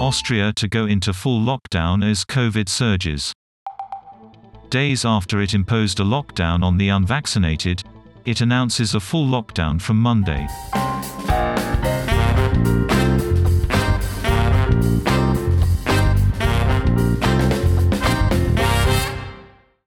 Austria to go into full lockdown as COVID surges. Days after it imposed a lockdown on the unvaccinated, it announces a full lockdown from Monday.